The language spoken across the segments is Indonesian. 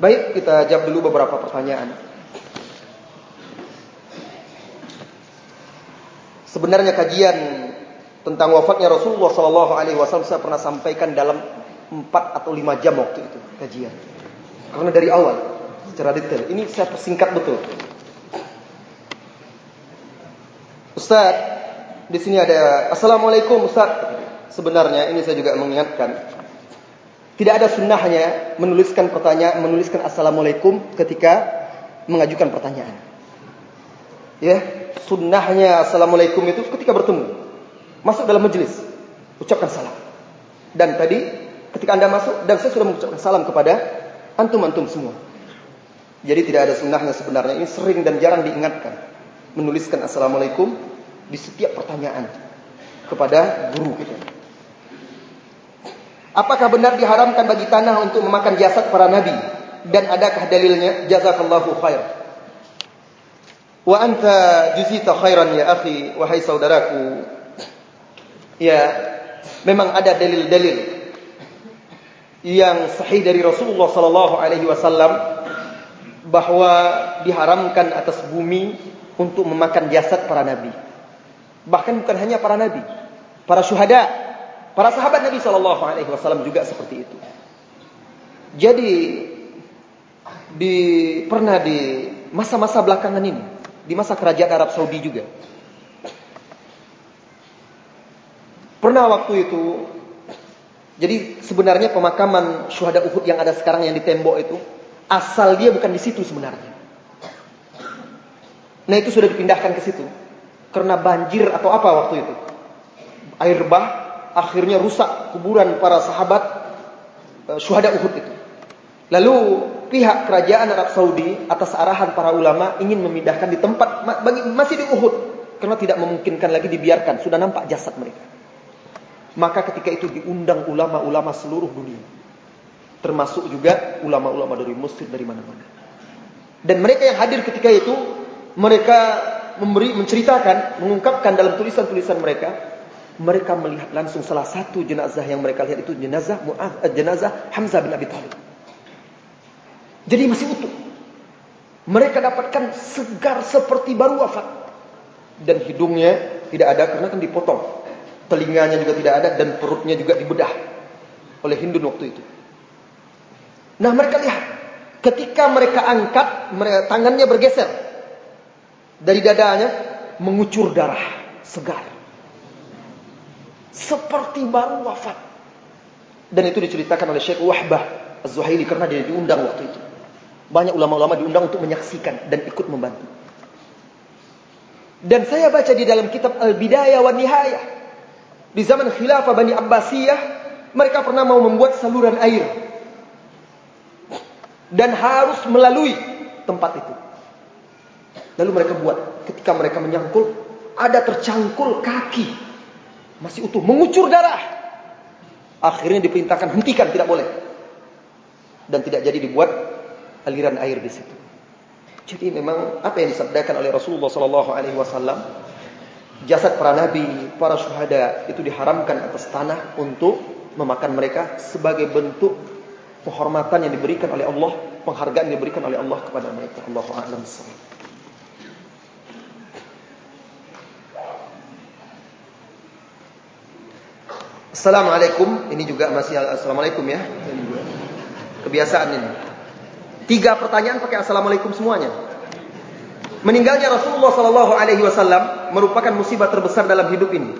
Baik, kita jawab dulu beberapa pertanyaan. Sebenarnya kajian tentang wafatnya Rasulullah Sallallahu Alaihi Wasallam saya pernah sampaikan dalam 4 atau 5 jam waktu itu kajian. Karena dari awal secara detail. Ini saya persingkat betul. Ustaz, di sini ada Assalamualaikum Ustaz. Sebenarnya ini saya juga mengingatkan. Tidak ada sunnahnya menuliskan pertanyaan, menuliskan Assalamualaikum ketika mengajukan pertanyaan. Ya, sunnahnya Assalamualaikum itu ketika bertemu. Masuk dalam majelis, ucapkan salam. Dan tadi ketika Anda masuk dan saya sudah mengucapkan salam kepada antum-antum semua. Jadi tidak ada sunnahnya sebenarnya. Ini sering dan jarang diingatkan. Menuliskan Assalamualaikum di setiap pertanyaan kepada guru kita. Apakah benar diharamkan bagi tanah untuk memakan jasad para nabi? Dan adakah dalilnya? Jazakallahu khair. Wa anta juzita khairan ya akhi wahai saudaraku. Ya, memang ada dalil-dalil yang sahih dari Rasulullah sallallahu alaihi wasallam bahwa diharamkan atas bumi untuk memakan jasad para nabi. Bahkan bukan hanya para nabi, para syuhada, para sahabat Nabi sallallahu alaihi wasallam juga seperti itu. Jadi di pernah di masa-masa belakangan ini di masa kerajaan Arab Saudi juga. Pernah waktu itu, jadi sebenarnya pemakaman syuhada Uhud yang ada sekarang yang di tembok itu, asal dia bukan di situ sebenarnya. Nah itu sudah dipindahkan ke situ. Karena banjir atau apa waktu itu. Air bah akhirnya rusak kuburan para sahabat uh, syuhada Uhud itu. Lalu pihak kerajaan Arab Saudi atas arahan para ulama ingin memindahkan di tempat masih di Uhud karena tidak memungkinkan lagi dibiarkan sudah nampak jasad mereka. Maka ketika itu diundang ulama-ulama seluruh dunia. Termasuk juga ulama-ulama dari Mesir dari mana-mana. Dan mereka yang hadir ketika itu mereka memberi menceritakan, mengungkapkan dalam tulisan-tulisan mereka mereka melihat langsung salah satu jenazah yang mereka lihat itu jenazah Mu'adh, eh, jenazah Hamzah bin Abi Thalib. Jadi masih utuh. Mereka dapatkan segar seperti baru wafat. Dan hidungnya tidak ada karena kan dipotong. Telinganya juga tidak ada dan perutnya juga dibedah oleh Hindun waktu itu. Nah mereka lihat. Ketika mereka angkat, mereka, tangannya bergeser. Dari dadanya mengucur darah segar. Seperti baru wafat. Dan itu diceritakan oleh Syekh Wahbah Az-Zuhaili karena dia diundang waktu itu. Banyak ulama-ulama diundang untuk menyaksikan dan ikut membantu. Dan saya baca di dalam kitab Al-Bidayah wa Nihayah. Di zaman khilafah Bani Abbasiyah, mereka pernah mau membuat saluran air. Dan harus melalui tempat itu. Lalu mereka buat. Ketika mereka menyangkul, ada tercangkul kaki. Masih utuh, mengucur darah. Akhirnya diperintahkan hentikan, tidak boleh. Dan tidak jadi dibuat aliran air di situ. Jadi memang apa yang disabdakan oleh Rasulullah sallallahu alaihi wasallam jasad para nabi, para syuhada itu diharamkan atas tanah untuk memakan mereka sebagai bentuk penghormatan yang diberikan oleh Allah, penghargaan yang diberikan oleh Allah kepada mereka. Allahu Assalamualaikum. Ini juga masih assalamualaikum ya. Kebiasaan ini. Tiga pertanyaan pakai assalamualaikum semuanya. Meninggalnya Rasulullah Sallallahu Alaihi Wasallam merupakan musibah terbesar dalam hidup ini.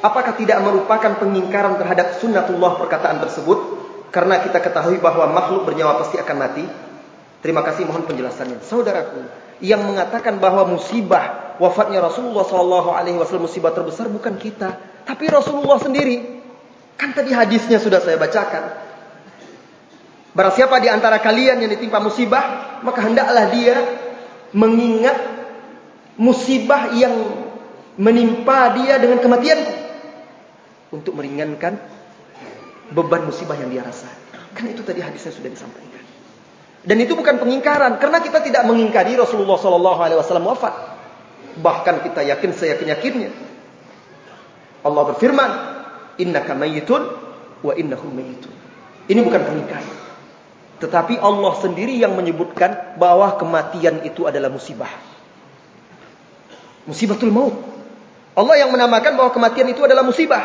Apakah tidak merupakan pengingkaran terhadap sunnatullah perkataan tersebut? Karena kita ketahui bahwa makhluk bernyawa pasti akan mati. Terima kasih mohon penjelasannya. Saudaraku, yang mengatakan bahwa musibah wafatnya Rasulullah Sallallahu Alaihi Wasallam musibah terbesar bukan kita, tapi Rasulullah sendiri. Kan tadi hadisnya sudah saya bacakan. Barang siapa di antara kalian yang ditimpa musibah, maka hendaklah dia mengingat musibah yang menimpa dia dengan kematianku untuk meringankan beban musibah yang dia rasa. Kan itu tadi hadisnya sudah disampaikan. Dan itu bukan pengingkaran karena kita tidak mengingkari Rasulullah Shallallahu alaihi wasallam wafat. Bahkan kita yakin seyakin yakinnya. Allah berfirman, "Innaka mayyitun wa innahum mayyitun." Ini bukan pengingkaran. Tetapi Allah sendiri yang menyebutkan bahwa kematian itu adalah musibah. Musibatul maut. Allah yang menamakan bahwa kematian itu adalah musibah.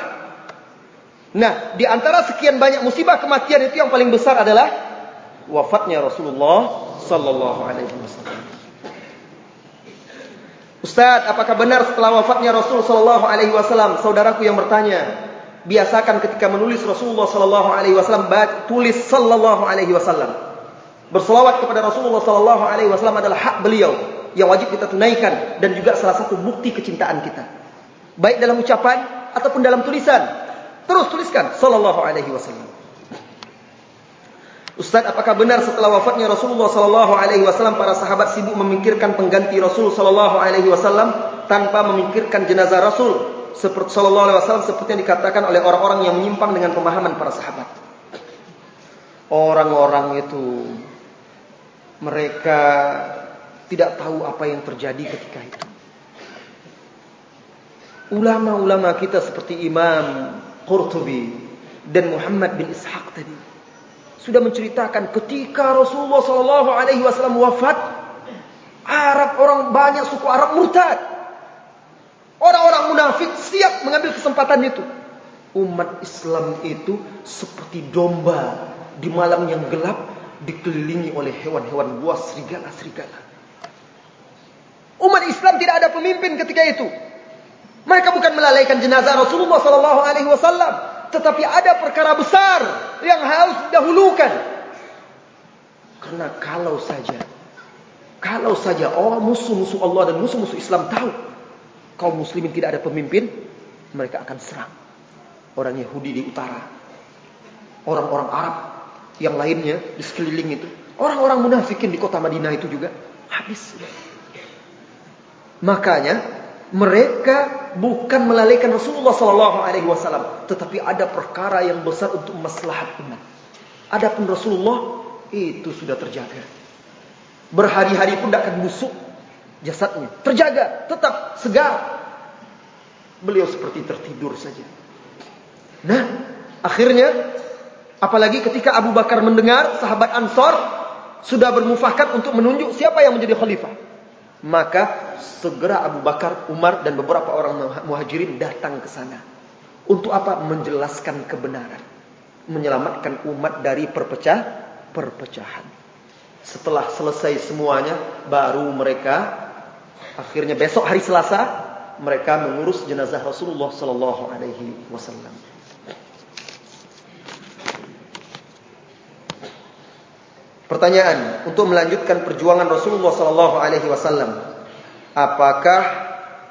Nah, di antara sekian banyak musibah kematian itu yang paling besar adalah wafatnya Rasulullah sallallahu alaihi wasallam. Ustaz, apakah benar setelah wafatnya Rasul sallallahu alaihi wasallam, saudaraku yang bertanya, biasakan ketika menulis Rasulullah sallallahu alaihi wasallam tulis sallallahu alaihi wasallam. Berselawat kepada Rasulullah sallallahu alaihi wasallam adalah hak beliau yang wajib kita tunaikan dan juga salah satu bukti kecintaan kita. Baik dalam ucapan ataupun dalam tulisan. Terus tuliskan sallallahu alaihi wasallam. Ustaz, apakah benar setelah wafatnya Rasulullah sallallahu alaihi wasallam para sahabat sibuk memikirkan pengganti Rasul sallallahu alaihi wasallam tanpa memikirkan jenazah Rasul seperti sallallahu alaihi wasallam seperti yang dikatakan oleh orang-orang yang menyimpang dengan pemahaman para sahabat. Orang-orang itu mereka tidak tahu apa yang terjadi ketika itu. Ulama-ulama kita seperti Imam Qurtubi dan Muhammad bin Ishaq tadi sudah menceritakan ketika Rasulullah Shallallahu Alaihi Wasallam wafat, Arab orang banyak suku Arab murtad. Orang-orang munafik siap mengambil kesempatan itu. Umat Islam itu seperti domba di malam yang gelap dikelilingi oleh hewan-hewan buas serigala-serigala. Umat Islam tidak ada pemimpin ketika itu. Mereka bukan melalaikan jenazah Rasulullah sallallahu alaihi wasallam, tetapi ada perkara besar yang harus didahulukan. Karena kalau saja kalau saja orang musuh-musuh Allah dan musuh-musuh Islam tahu kaum muslimin tidak ada pemimpin, mereka akan serang orang Yahudi di utara. Orang-orang Arab yang lainnya di sekeliling itu. Orang-orang munafikin di kota Madinah itu juga habis. Makanya mereka bukan melalaikan Rasulullah Sallallahu Alaihi Wasallam, tetapi ada perkara yang besar untuk maslahat umat. Adapun Rasulullah itu sudah terjaga. Berhari-hari pun tidak akan busuk jasadnya. Terjaga, tetap segar. Beliau seperti tertidur saja. Nah, akhirnya apalagi ketika Abu Bakar mendengar sahabat Ansor sudah bermufakat untuk menunjuk siapa yang menjadi khalifah. Maka segera Abu Bakar, Umar dan beberapa orang muhajirin datang ke sana. Untuk apa? Menjelaskan kebenaran. Menyelamatkan umat dari perpecah perpecahan. Setelah selesai semuanya, baru mereka akhirnya besok hari Selasa mereka mengurus jenazah Rasulullah sallallahu alaihi wasallam. Pertanyaan untuk melanjutkan perjuangan Rasulullah Sallallahu Alaihi Wasallam, apakah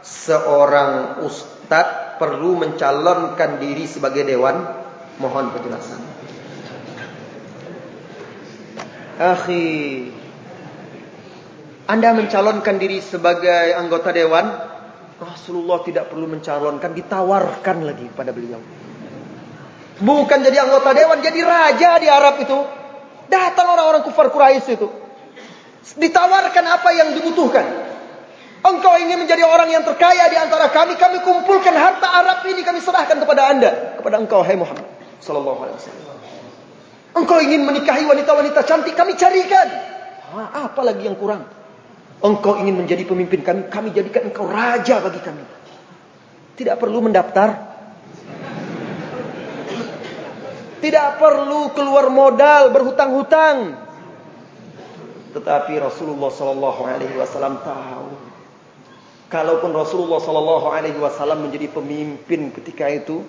seorang ustadz perlu mencalonkan diri sebagai dewan? Mohon penjelasan. Akhi, Anda mencalonkan diri sebagai anggota dewan? Rasulullah tidak perlu mencalonkan, ditawarkan lagi pada beliau. Bukan jadi anggota dewan, jadi raja di Arab itu. Datang orang-orang kufar Quraisy itu. Ditawarkan apa yang dibutuhkan. Engkau ingin menjadi orang yang terkaya di antara kami, kami kumpulkan harta Arab ini kami serahkan kepada Anda, kepada engkau hai Muhammad sallallahu alaihi wasallam. Engkau ingin menikahi wanita-wanita cantik, kami carikan. Ha, apa lagi yang kurang? Engkau ingin menjadi pemimpin kami, kami jadikan engkau raja bagi kami. Tidak perlu mendaftar, Tidak perlu keluar modal berhutang-hutang. Tetapi Rasulullah Sallallahu Alaihi Wasallam tahu, kalaupun Rasulullah Sallallahu Alaihi Wasallam menjadi pemimpin ketika itu,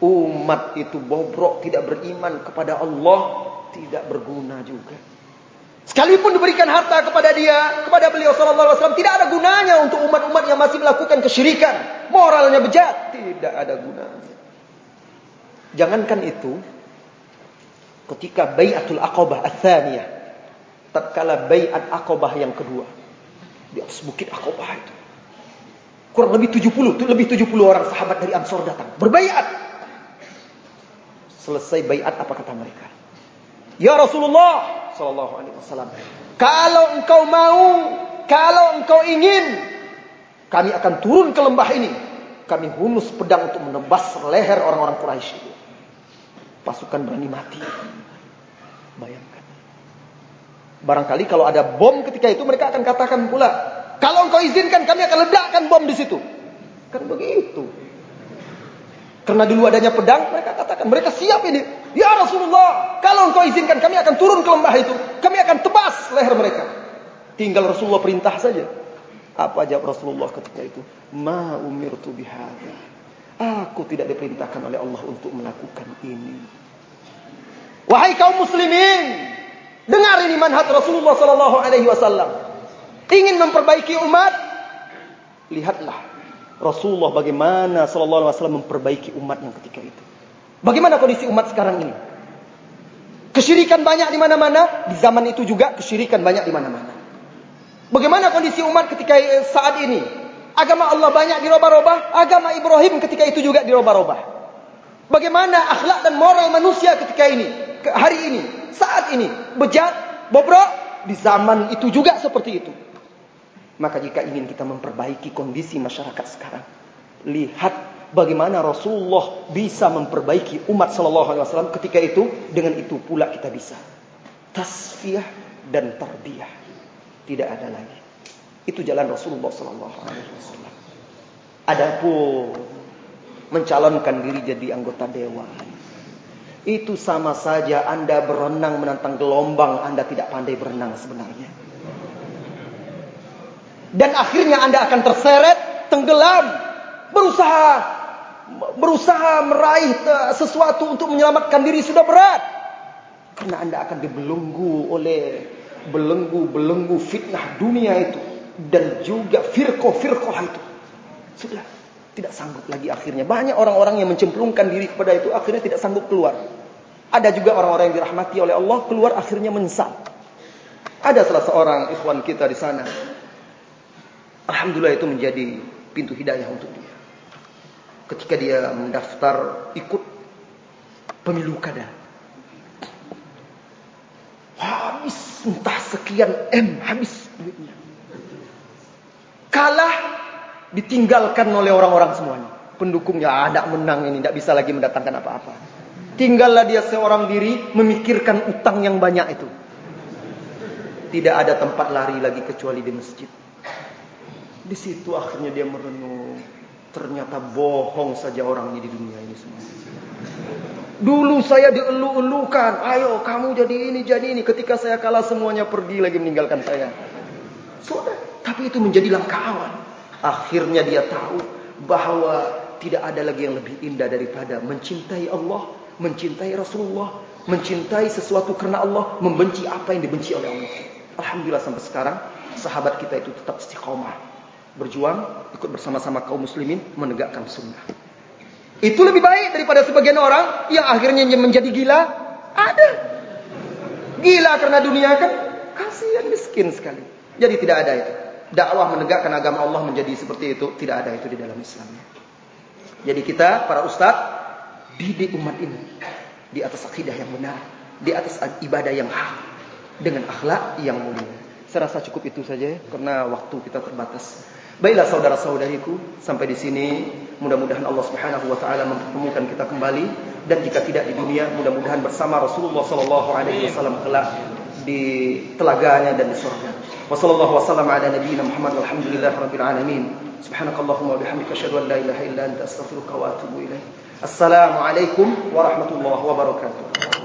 umat itu bobrok tidak beriman kepada Allah, tidak berguna juga. Sekalipun diberikan harta kepada dia, kepada beliau sallallahu alaihi wasallam, tidak ada gunanya untuk umat-umat yang masih melakukan kesyirikan, moralnya bejat, tidak ada gunanya. Jangankan itu, ketika Bayatul Aqabah Ats-Tsaniyah. Tatkala Bayat Aqabah yang kedua. Di atas bukit Aqabah itu. Kurang lebih 70, lebih 70 orang sahabat dari Ansor datang berbayat. Selesai bayat apa kata mereka? Ya Rasulullah sallallahu alaihi wasallam, kalau engkau mau, kalau engkau ingin, kami akan turun ke lembah ini. Kami hunus pedang untuk menebas leher orang-orang Quraisy. Pasukan berani mati. Bayangkan. Barangkali kalau ada bom ketika itu mereka akan katakan pula, kalau engkau izinkan kami akan ledakkan bom di situ. Kan begitu. Karena dulu adanya pedang, mereka katakan, mereka siap ini. Ya Rasulullah, kalau engkau izinkan kami akan turun ke lembah itu. Kami akan tebas leher mereka. Tinggal Rasulullah perintah saja. Apa jawab Rasulullah ketika itu? Ma umirtu bihada. Aku tidak diperintahkan oleh Allah untuk melakukan ini. Wahai kaum muslimin, dengar ini manhaj Rasulullah sallallahu alaihi wasallam. Ingin memperbaiki umat? Lihatlah Rasulullah bagaimana sallallahu alaihi wasallam memperbaiki umat yang ketika itu. Bagaimana kondisi umat sekarang ini? Kesyirikan banyak di mana-mana, di zaman itu juga kesyirikan banyak di mana-mana. Bagaimana kondisi umat ketika saat ini? Agama Allah banyak dirubah-rubah, agama Ibrahim ketika itu juga dirubah-rubah. Bagaimana akhlak dan moral manusia ketika ini, hari ini, saat ini, bejat, bobrok, di zaman itu juga seperti itu. Maka jika ingin kita memperbaiki kondisi masyarakat sekarang, lihat bagaimana Rasulullah bisa memperbaiki umat sallallahu alaihi wasallam ketika itu, dengan itu pula kita bisa. Tasfiyah dan tarbiyah. Tidak ada lagi. Itu jalan Rasulullah sallallahu alaihi wasallam. Adapun mencalonkan diri jadi anggota dewan. Itu sama saja Anda berenang menantang gelombang, Anda tidak pandai berenang sebenarnya. Dan akhirnya Anda akan terseret, tenggelam, berusaha berusaha meraih sesuatu untuk menyelamatkan diri sudah berat. Karena Anda akan dibelenggu oleh belenggu-belenggu fitnah dunia itu dan juga firqah-firqah itu. Sudah tidak sanggup lagi akhirnya. Banyak orang-orang yang mencemplungkan diri kepada itu akhirnya tidak sanggup keluar. Ada juga orang-orang yang dirahmati oleh Allah keluar akhirnya menyesal. Ada salah seorang ikhwan kita di sana Alhamdulillah itu menjadi pintu hidayah untuk dia. Ketika dia mendaftar ikut pemilu kada. Habis entah sekian M habis duitnya. Kalah ditinggalkan oleh orang-orang semuanya. Pendukungnya ada menang ini tidak bisa lagi mendatangkan apa-apa. Tinggallah dia seorang diri memikirkan utang yang banyak itu. Tidak ada tempat lari lagi kecuali di masjid. Di situ akhirnya dia merenung. Ternyata bohong saja orangnya di dunia ini semua. Dulu saya dielu-elukan. Ayo kamu jadi ini, jadi ini. Ketika saya kalah semuanya pergi lagi meninggalkan saya. Sudah. Tapi itu menjadi langkah awal. Akhirnya dia tahu bahwa tidak ada lagi yang lebih indah daripada mencintai Allah, mencintai Rasulullah, mencintai sesuatu karena Allah, membenci apa yang dibenci oleh Allah. Alhamdulillah sampai sekarang sahabat kita itu tetap istiqomah berjuang ikut bersama-sama kaum muslimin menegakkan sunnah. Itu lebih baik daripada sebagian orang yang akhirnya menjadi gila. Ada. Gila karena dunia kan kasihan miskin sekali. Jadi tidak ada itu. Dakwah menegakkan agama Allah menjadi seperti itu tidak ada itu di dalam Islam. Jadi kita para ustadz didik umat ini di atas akidah yang benar, di atas ibadah yang hak dengan akhlak yang mulia. Saya rasa cukup itu saja karena waktu kita terbatas. Baiklah saudara-saudariku, sampai di sini mudah-mudahan Allah Subhanahu wa taala mempertemukan kita kembali dan jika tidak di dunia mudah-mudahan bersama Rasulullah sallallahu alaihi wasallam kelak di telaganya dan di surga. Wassallallahu wasallam ala nabiyyina Muhammad walhamdulillah rabbil alamin. Subhanakallahumma wa bihamdika asyhadu an la ilaha illa anta astaghfiruka wa atubu ilaik. Assalamualaikum warahmatullahi wabarakatuh.